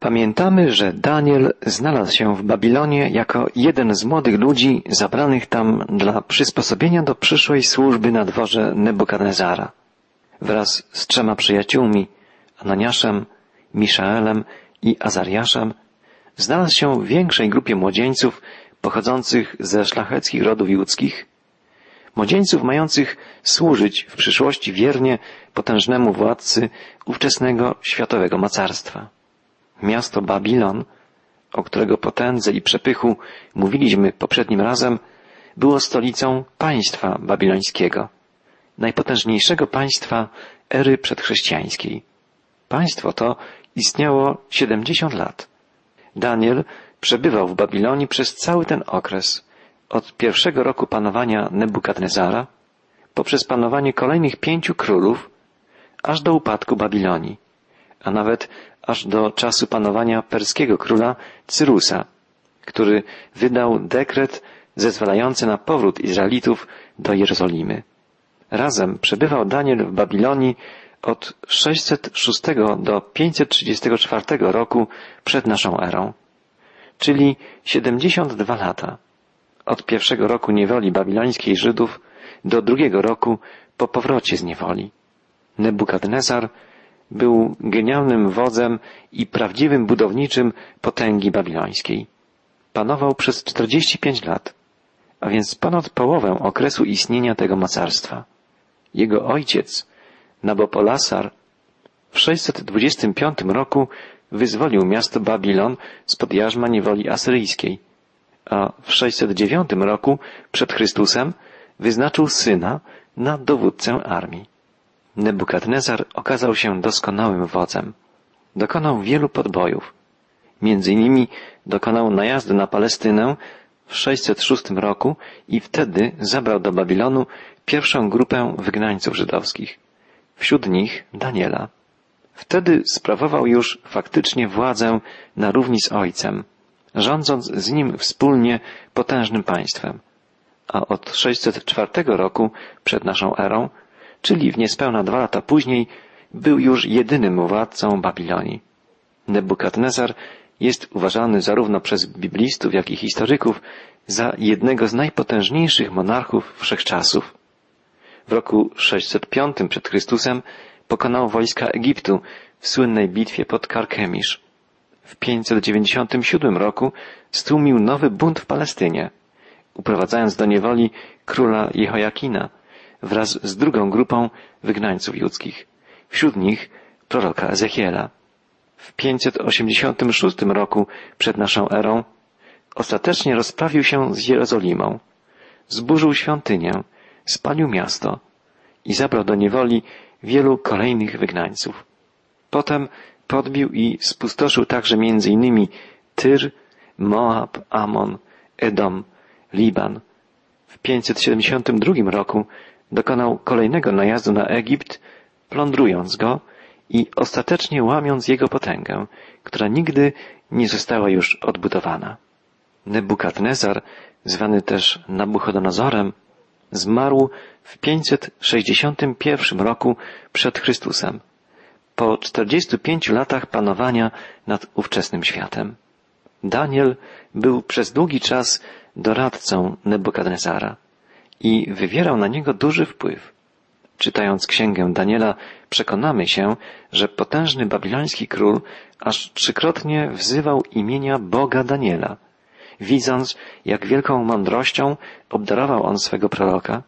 Pamiętamy, że Daniel znalazł się w Babilonie jako jeden z młodych ludzi zabranych tam dla przysposobienia do przyszłej służby na dworze Nebukadnezara. Wraz z trzema przyjaciółmi, Ananiaszem, Miszaelem i Azariaszem, znalazł się w większej grupie młodzieńców pochodzących ze szlacheckich rodów judzkich, młodzieńców mających służyć w przyszłości wiernie potężnemu władcy ówczesnego światowego macarstwa. Miasto Babilon, o którego potędze i przepychu mówiliśmy poprzednim razem, było stolicą państwa babilońskiego, najpotężniejszego państwa ery przedchrześcijańskiej. Państwo to istniało 70 lat. Daniel przebywał w Babilonii przez cały ten okres, od pierwszego roku panowania Nebukadnezara, poprzez panowanie kolejnych pięciu królów, aż do upadku Babilonii, a nawet aż do czasu panowania perskiego króla Cyrusa, który wydał dekret zezwalający na powrót Izraelitów do Jerozolimy. Razem przebywał Daniel w Babilonii od 606 do 534 roku przed naszą erą, czyli 72 lata. Od pierwszego roku niewoli babilońskiej Żydów do drugiego roku po powrocie z niewoli. Nebukadnezar był genialnym wodzem i prawdziwym budowniczym potęgi babilońskiej. Panował przez 45 lat, a więc ponad połowę okresu istnienia tego mocarstwa. Jego ojciec, Nabopolasar, w 625 roku wyzwolił miasto Babilon spod jarzma niewoli asyryjskiej, a w 609 roku przed Chrystusem wyznaczył syna na dowódcę armii. Nebukadnezar okazał się doskonałym wodzem. Dokonał wielu podbojów. Między innymi dokonał najazdu na Palestynę w 606 roku i wtedy zabrał do Babilonu pierwszą grupę wygnańców żydowskich. Wśród nich Daniela. Wtedy sprawował już faktycznie władzę na równi z ojcem, rządząc z nim wspólnie potężnym państwem. A od 604 roku przed naszą erą czyli w niespełna dwa lata później, był już jedynym władcą Babilonii. Nebukadnezar jest uważany zarówno przez biblistów, jak i historyków za jednego z najpotężniejszych monarchów wszechczasów. W roku 605 przed Chrystusem pokonał wojska Egiptu w słynnej bitwie pod Karkemisz. W 597 roku stłumił nowy bunt w Palestynie, uprowadzając do niewoli króla Jehoiakina, wraz z drugą grupą wygnańców judzkich. Wśród nich proroka Ezechiela. W 586 roku przed naszą erą ostatecznie rozprawił się z Jerozolimą, zburzył świątynię, spalił miasto i zabrał do niewoli wielu kolejnych wygnańców. Potem podbił i spustoszył także między innymi Tyr, Moab, Amon, Edom, Liban. W 572 roku dokonał kolejnego najazdu na Egipt, plądrując go i ostatecznie łamiąc jego potęgę, która nigdy nie została już odbudowana. Nebukadnezar, zwany też Nabuchodonozorem, zmarł w 561 roku przed Chrystusem, po 45 latach panowania nad ówczesnym światem. Daniel był przez długi czas doradcą Nebukadnezara i wywierał na niego duży wpływ. Czytając księgę Daniela, przekonamy się, że potężny babiloński król aż trzykrotnie wzywał imienia Boga Daniela, widząc, jak wielką mądrością obdarował on swego proroka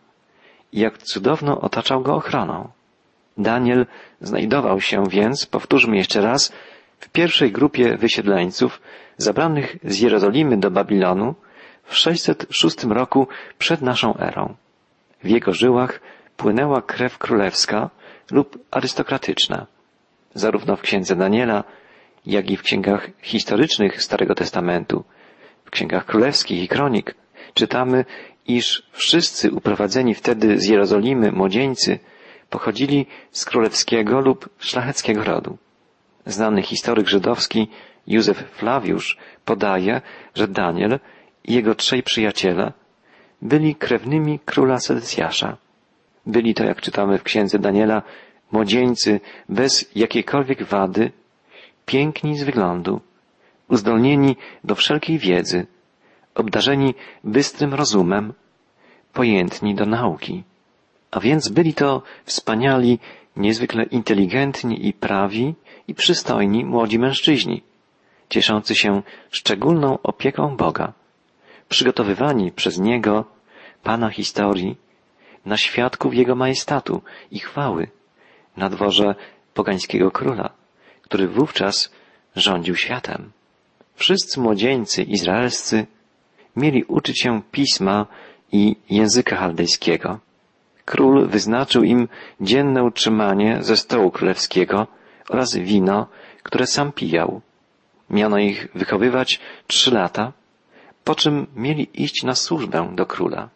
i jak cudowno otaczał go ochroną. Daniel znajdował się więc, powtórzmy jeszcze raz, w pierwszej grupie wysiedleńców zabranych z Jerozolimy do Babilonu, w 606 roku przed naszą erą. W jego żyłach płynęła krew królewska lub arystokratyczna. Zarówno w księdze Daniela, jak i w księgach historycznych Starego Testamentu, w księgach królewskich i kronik czytamy, iż wszyscy uprowadzeni wtedy z Jerozolimy młodzieńcy pochodzili z królewskiego lub szlacheckiego rodu. Znany historyk żydowski Józef Flawiusz podaje, że Daniel i jego trzej przyjaciele byli krewnymi króla Sedecjasza. Byli to, jak czytamy w księdze Daniela, młodzieńcy bez jakiejkolwiek wady, piękni z wyglądu, uzdolnieni do wszelkiej wiedzy, obdarzeni bystrym rozumem, pojętni do nauki. A więc byli to wspaniali, niezwykle inteligentni i prawi i przystojni młodzi mężczyźni, cieszący się szczególną opieką Boga, przygotowywani przez Niego, Pana historii, na świadków Jego majestatu i chwały na dworze pogańskiego króla, który wówczas rządził światem. Wszyscy młodzieńcy izraelscy mieli uczyć się pisma i języka chaldejskiego. Król wyznaczył im dzienne utrzymanie ze stołu królewskiego oraz wino, które sam pijał. Miano ich wychowywać trzy lata, po czym mieli iść na służbę do króla.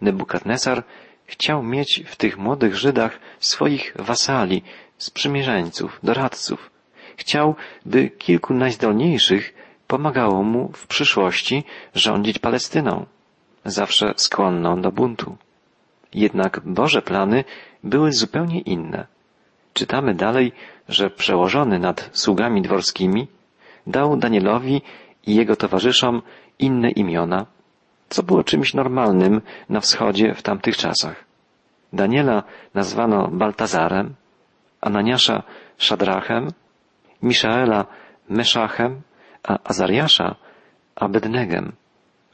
Nebukadnesar chciał mieć w tych młodych Żydach swoich wasali, sprzymierzeńców, doradców. Chciał, by kilku najzdolniejszych pomagało mu w przyszłości rządzić Palestyną, zawsze skłonną do buntu. Jednak Boże plany były zupełnie inne. Czytamy dalej, że przełożony nad sługami dworskimi dał Danielowi i jego towarzyszom inne imiona, co było czymś normalnym na wschodzie w tamtych czasach. Daniela nazwano Baltazarem, Ananiasza Szadrachem, Miszaela Meszachem, a Azariasza Abednegem.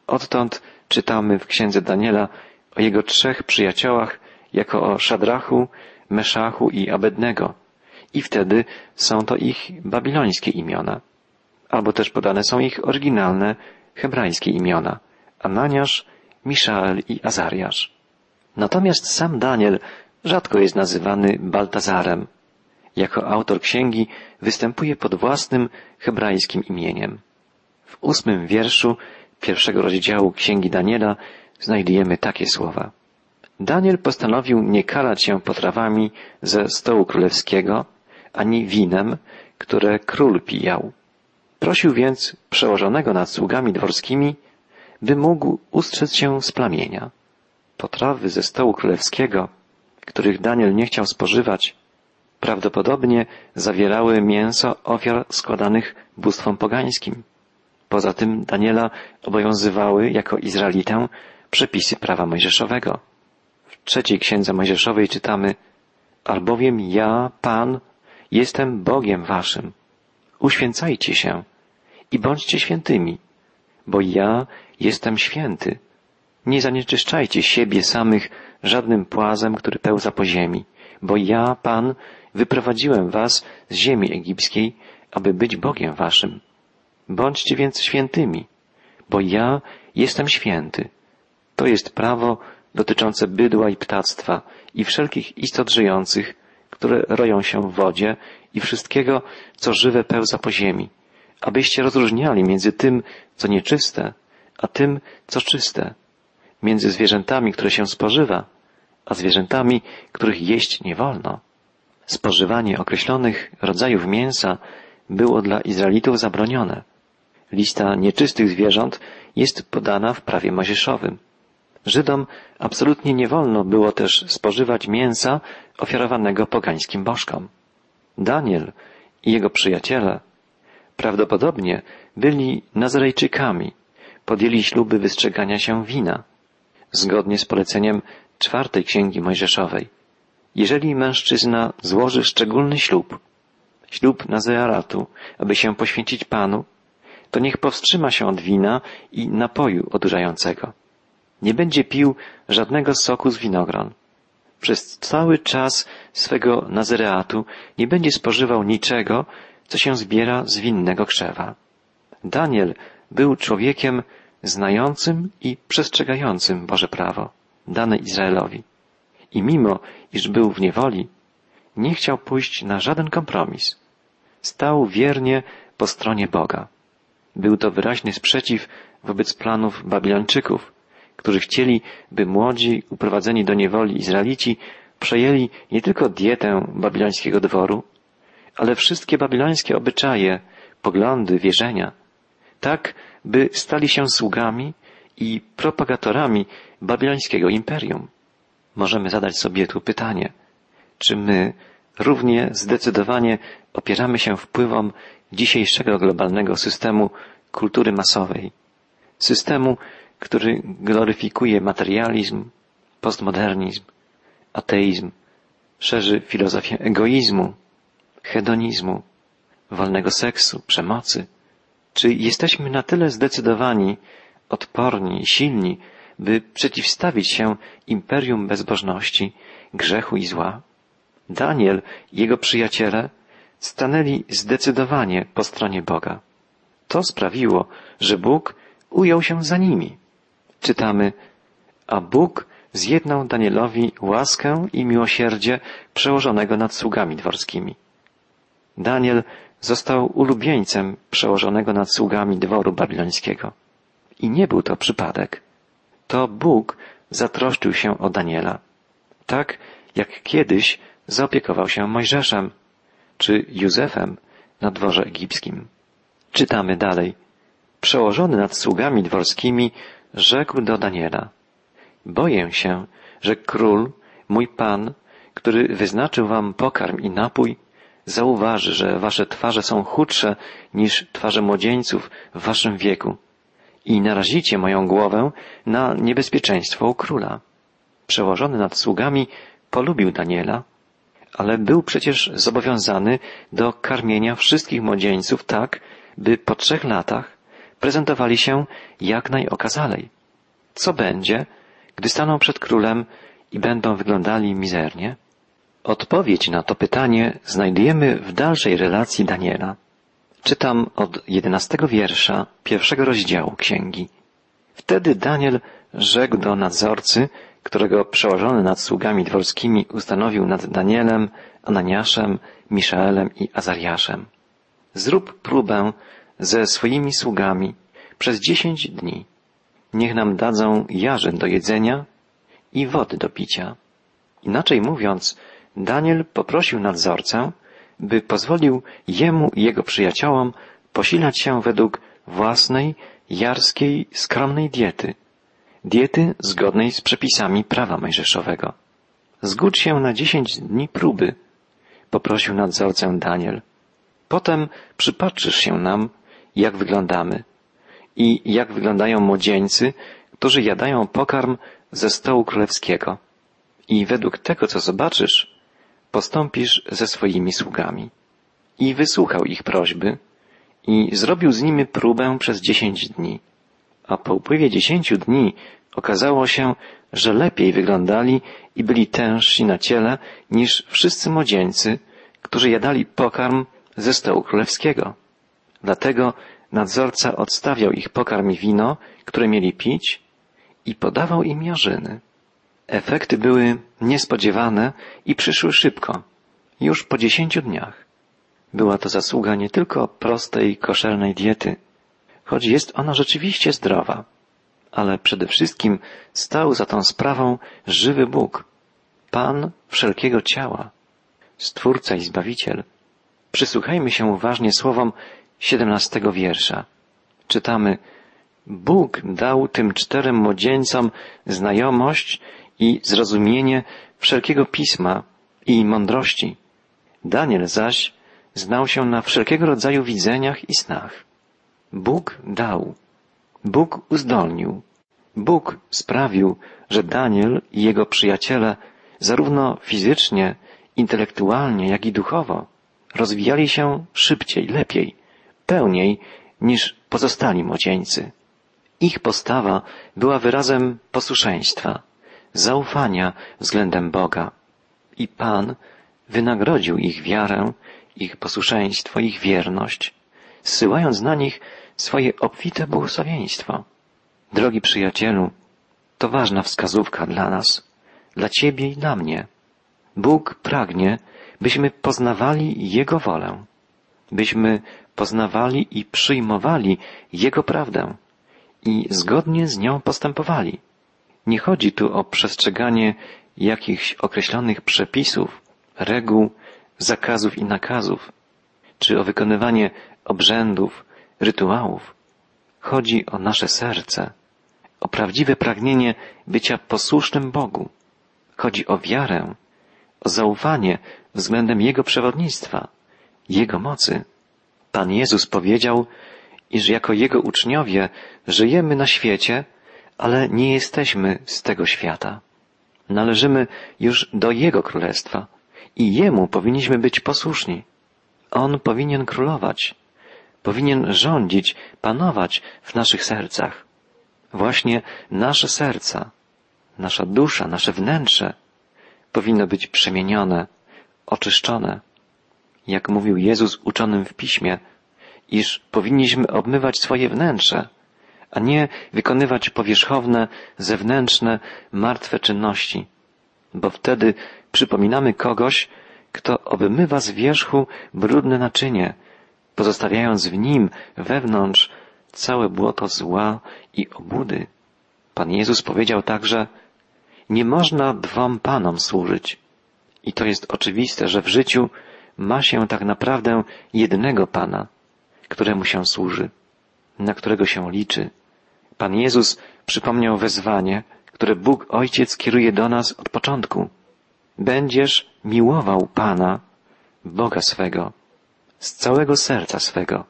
Odtąd czytamy w księdze Daniela o jego trzech przyjaciołach jako o Szadrachu, Meszachu i Abednego. I wtedy są to ich babilońskie imiona. Albo też podane są ich oryginalne hebrajskie imiona. Ananiasz, Miszael i Azariasz. Natomiast sam Daniel rzadko jest nazywany Baltazarem. Jako autor księgi występuje pod własnym hebrajskim imieniem. W ósmym wierszu pierwszego rozdziału księgi Daniela znajdujemy takie słowa. Daniel postanowił nie karać się potrawami ze stołu królewskiego, ani winem, które król pijał. Prosił więc przełożonego nad sługami dworskimi, by mógł ustrzec się z plamienia. Potrawy ze stołu królewskiego, których Daniel nie chciał spożywać, prawdopodobnie zawierały mięso ofiar składanych bóstwom pogańskim. Poza tym Daniela obowiązywały jako Izraelitę przepisy prawa mojżeszowego. W trzeciej księdze mojżeszowej czytamy Albowiem ja, Pan, jestem Bogiem waszym. Uświęcajcie się i bądźcie świętymi, bo ja jestem święty. Nie zanieczyszczajcie siebie samych żadnym płazem, który pełza po ziemi, bo ja, Pan, wyprowadziłem was z ziemi egipskiej, aby być Bogiem waszym. Bądźcie więc świętymi, bo ja jestem święty. To jest prawo dotyczące bydła i ptactwa i wszelkich istot żyjących, które roją się w wodzie i wszystkiego, co żywe pełza po ziemi, abyście rozróżniali między tym, co nieczyste, a tym, co czyste, między zwierzętami, które się spożywa, a zwierzętami, których jeść nie wolno. Spożywanie określonych rodzajów mięsa było dla Izraelitów zabronione. Lista nieczystych zwierząt jest podana w prawie mojżeszowym. Żydom absolutnie nie wolno było też spożywać mięsa ofiarowanego pogańskim bożkom. Daniel i jego przyjaciele prawdopodobnie byli Nazarejczykami, podjęli śluby wystrzegania się wina, zgodnie z poleceniem czwartej księgi mojżeszowej. Jeżeli mężczyzna złoży szczególny ślub, ślub Nazearatu, aby się poświęcić Panu, to niech powstrzyma się od wina i napoju odurzającego. Nie będzie pił żadnego soku z winogron. Przez cały czas swego Nazereatu nie będzie spożywał niczego, co się zbiera z winnego krzewa. Daniel był człowiekiem znającym i przestrzegającym Boże prawo, dane Izraelowi. I mimo, iż był w niewoli, nie chciał pójść na żaden kompromis. Stał wiernie po stronie Boga. Był to wyraźny sprzeciw wobec planów Babilończyków, którzy chcieli, by młodzi, uprowadzeni do niewoli Izraelici przejęli nie tylko dietę babilońskiego dworu, ale wszystkie babilońskie obyczaje, poglądy, wierzenia, tak, by stali się sługami i propagatorami babilońskiego imperium. Możemy zadać sobie tu pytanie, czy my równie zdecydowanie opieramy się wpływom dzisiejszego globalnego systemu kultury masowej, systemu, który gloryfikuje materializm, postmodernizm, ateizm, szerzy filozofię egoizmu, hedonizmu, wolnego seksu, przemocy? Czy jesteśmy na tyle zdecydowani, odporni, silni, by przeciwstawić się imperium bezbożności, grzechu i zła? Daniel i jego przyjaciele stanęli zdecydowanie po stronie Boga. To sprawiło, że Bóg ujął się za nimi. Czytamy, a Bóg zjednał Danielowi łaskę i miłosierdzie przełożonego nad sługami dworskimi. Daniel został ulubieńcem przełożonego nad sługami dworu babilońskiego. I nie był to przypadek. To Bóg zatroszczył się o Daniela. Tak jak kiedyś zaopiekował się Mojżeszem czy Józefem na dworze egipskim. Czytamy dalej. Przełożony nad sługami dworskimi rzekł do Daniela. Boję się, że król, mój pan, który wyznaczył wam pokarm i napój, zauważy, że wasze twarze są chudsze niż twarze młodzieńców w waszym wieku i narazicie moją głowę na niebezpieczeństwo u króla. Przełożony nad sługami polubił Daniela, ale był przecież zobowiązany do karmienia wszystkich młodzieńców tak, by po trzech latach prezentowali się jak najokazalej. Co będzie, gdy staną przed królem i będą wyglądali mizernie? Odpowiedź na to pytanie znajdujemy w dalszej relacji Daniela. Czytam od jedenastego wiersza pierwszego rozdziału księgi. Wtedy Daniel rzekł do nadzorcy, którego przełożony nad sługami dworskimi ustanowił nad Danielem, Ananiaszem, Miszaelem i Azariaszem. Zrób próbę ze swoimi sługami przez dziesięć dni. Niech nam dadzą jarzyn do jedzenia i wody do picia. Inaczej mówiąc, Daniel poprosił nadzorcę, by pozwolił jemu i jego przyjaciołom posilać się według własnej, jarskiej, skromnej diety, diety zgodnej z przepisami prawa mojżeszowego. Zgódź się na dziesięć dni próby, poprosił nadzorcę Daniel. Potem przypatrzysz się nam, jak wyglądamy i jak wyglądają młodzieńcy, którzy jadają pokarm ze stołu królewskiego. I według tego, co zobaczysz, postąpisz ze swoimi sługami. I wysłuchał ich prośby i zrobił z nimi próbę przez dziesięć dni. A po upływie dziesięciu dni okazało się, że lepiej wyglądali i byli tężsi na ciele niż wszyscy młodzieńcy, którzy jadali pokarm ze stołu królewskiego. Dlatego nadzorca odstawiał ich pokarm i wino, które mieli pić i podawał im jarzyny. Efekty były niespodziewane i przyszły szybko, już po dziesięciu dniach. Była to zasługa nie tylko prostej, koszelnej diety, choć jest ona rzeczywiście zdrowa, ale przede wszystkim stał za tą sprawą żywy Bóg, Pan wszelkiego ciała, Stwórca i Zbawiciel. Przysłuchajmy się uważnie słowom siedemnastego wiersza. Czytamy, Bóg dał tym czterem młodzieńcom znajomość i zrozumienie wszelkiego pisma i mądrości. Daniel zaś znał się na wszelkiego rodzaju widzeniach i snach. Bóg dał. Bóg uzdolnił. Bóg sprawił, że Daniel i jego przyjaciele zarówno fizycznie, intelektualnie, jak i duchowo rozwijali się szybciej, lepiej, pełniej niż pozostali młodzieńcy. Ich postawa była wyrazem posłuszeństwa, zaufania względem Boga. I Pan wynagrodził ich wiarę, ich posłuszeństwo, ich wierność, zsyłając na nich swoje obfite błogosławieństwo. Drogi przyjacielu, to ważna wskazówka dla nas, dla Ciebie i dla mnie. Bóg pragnie, byśmy poznawali Jego wolę, byśmy poznawali i przyjmowali Jego prawdę i zgodnie z nią postępowali. Nie chodzi tu o przestrzeganie jakichś określonych przepisów, reguł, zakazów i nakazów, czy o wykonywanie obrzędów, rytuałów. Chodzi o nasze serce, o prawdziwe pragnienie bycia posłusznym Bogu. Chodzi o wiarę, o zaufanie względem Jego przewodnictwa, Jego mocy. Pan Jezus powiedział, iż jako Jego uczniowie żyjemy na świecie, ale nie jesteśmy z tego świata. Należymy już do Jego Królestwa i Jemu powinniśmy być posłuszni. On powinien królować, powinien rządzić, panować w naszych sercach. Właśnie nasze serca, nasza dusza, nasze wnętrze powinno być przemienione, oczyszczone. Jak mówił Jezus uczonym w piśmie, iż powinniśmy obmywać swoje wnętrze, a nie wykonywać powierzchowne, zewnętrzne, martwe czynności, bo wtedy przypominamy kogoś, kto obmywa z wierzchu brudne naczynie, pozostawiając w nim wewnątrz całe błoto zła i obudy. Pan Jezus powiedział także, nie można dwom panom służyć. I to jest oczywiste, że w życiu ma się tak naprawdę jednego Pana, któremu się służy, na którego się liczy. Pan Jezus przypomniał wezwanie, które Bóg Ojciec kieruje do nas od początku. Będziesz miłował Pana, Boga swego, z całego serca swego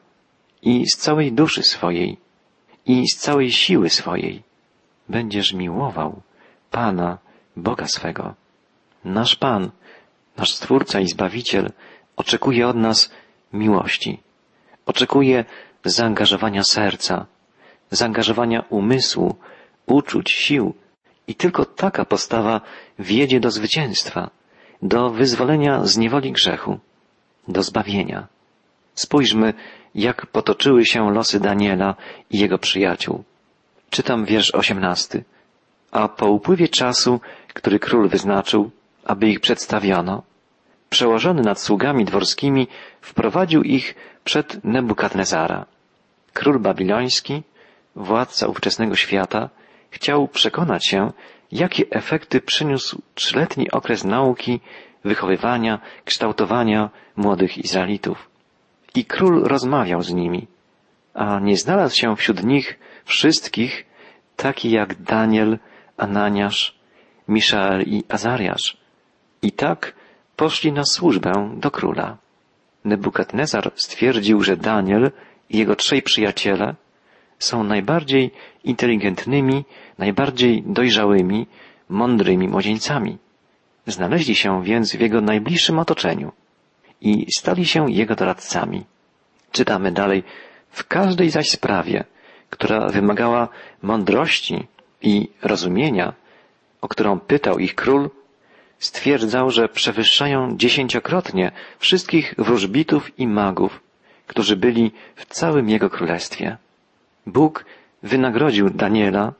i z całej duszy swojej i z całej siły swojej. Będziesz miłował Pana, Boga swego. Nasz Pan, nasz Stwórca i Zbawiciel oczekuje od nas miłości. Oczekuje zaangażowania serca, zaangażowania umysłu, uczuć, sił. I tylko taka postawa wiedzie do zwycięstwa, do wyzwolenia z niewoli grzechu, do zbawienia. Spójrzmy, jak potoczyły się losy Daniela i jego przyjaciół. Czytam wiersz osiemnasty. A po upływie czasu, który król wyznaczył, aby ich przedstawiono, przełożony nad sługami dworskimi wprowadził ich przed Nebukadnezara. Król babiloński, władca ówczesnego świata, chciał przekonać się, jakie efekty przyniósł trzyletni okres nauki, wychowywania, kształtowania młodych Izraelitów. I król rozmawiał z nimi, a nie znalazł się wśród nich wszystkich taki jak Daniel, Ananiasz, Miszael i Azariasz. I tak poszli na służbę do króla. Nebukadnezar stwierdził, że Daniel i jego trzej przyjaciele są najbardziej inteligentnymi, najbardziej dojrzałymi, mądrymi młodzieńcami. Znaleźli się więc w jego najbliższym otoczeniu i stali się jego doradcami. Czytamy dalej, w każdej zaś sprawie, która wymagała mądrości i rozumienia, o którą pytał ich król, stwierdzał, że przewyższają dziesięciokrotnie wszystkich wróżbitów i magów, którzy byli w całym jego królestwie. Bóg wynagrodził Daniela,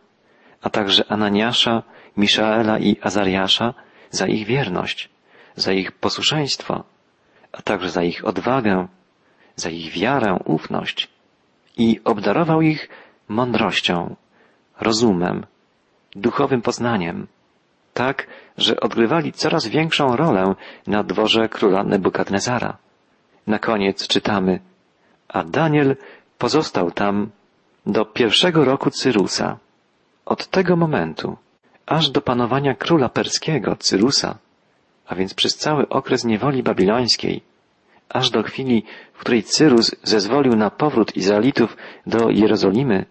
a także Ananiasza, Miszaela i Azariasza za ich wierność, za ich posłuszeństwo, a także za ich odwagę, za ich wiarę, ufność i obdarował ich mądrością, rozumem, duchowym poznaniem, tak, że odgrywali coraz większą rolę na dworze króla Nebukadnezara. Na koniec czytamy, a Daniel pozostał tam do pierwszego roku Cyrusa. Od tego momentu, aż do panowania króla perskiego Cyrusa, a więc przez cały okres niewoli babilońskiej, aż do chwili, w której Cyrus zezwolił na powrót Izraelitów do Jerozolimy,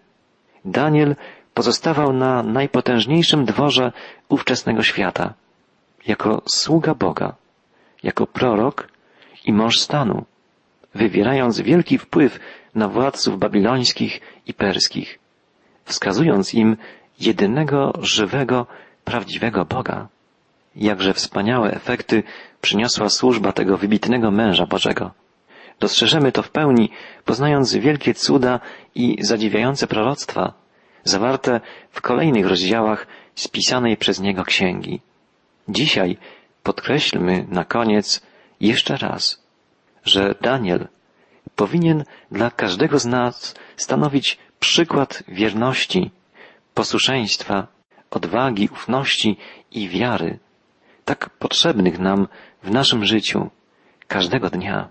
Daniel pozostawał na najpotężniejszym dworze ówczesnego świata, jako sługa Boga, jako prorok i mąż stanu, wywierając wielki wpływ na władców babilońskich i perskich, wskazując im jedynego żywego, prawdziwego Boga. Jakże wspaniałe efekty przyniosła służba tego wybitnego męża Bożego. Dostrzeżemy to w pełni, poznając wielkie cuda i zadziwiające proroctwa, zawarte w kolejnych rozdziałach spisanej przez niego księgi. Dzisiaj podkreślmy na koniec jeszcze raz, że Daniel powinien dla każdego z nas stanowić przykład wierności, posłuszeństwa, odwagi, ufności i wiary, tak potrzebnych nam w naszym życiu każdego dnia.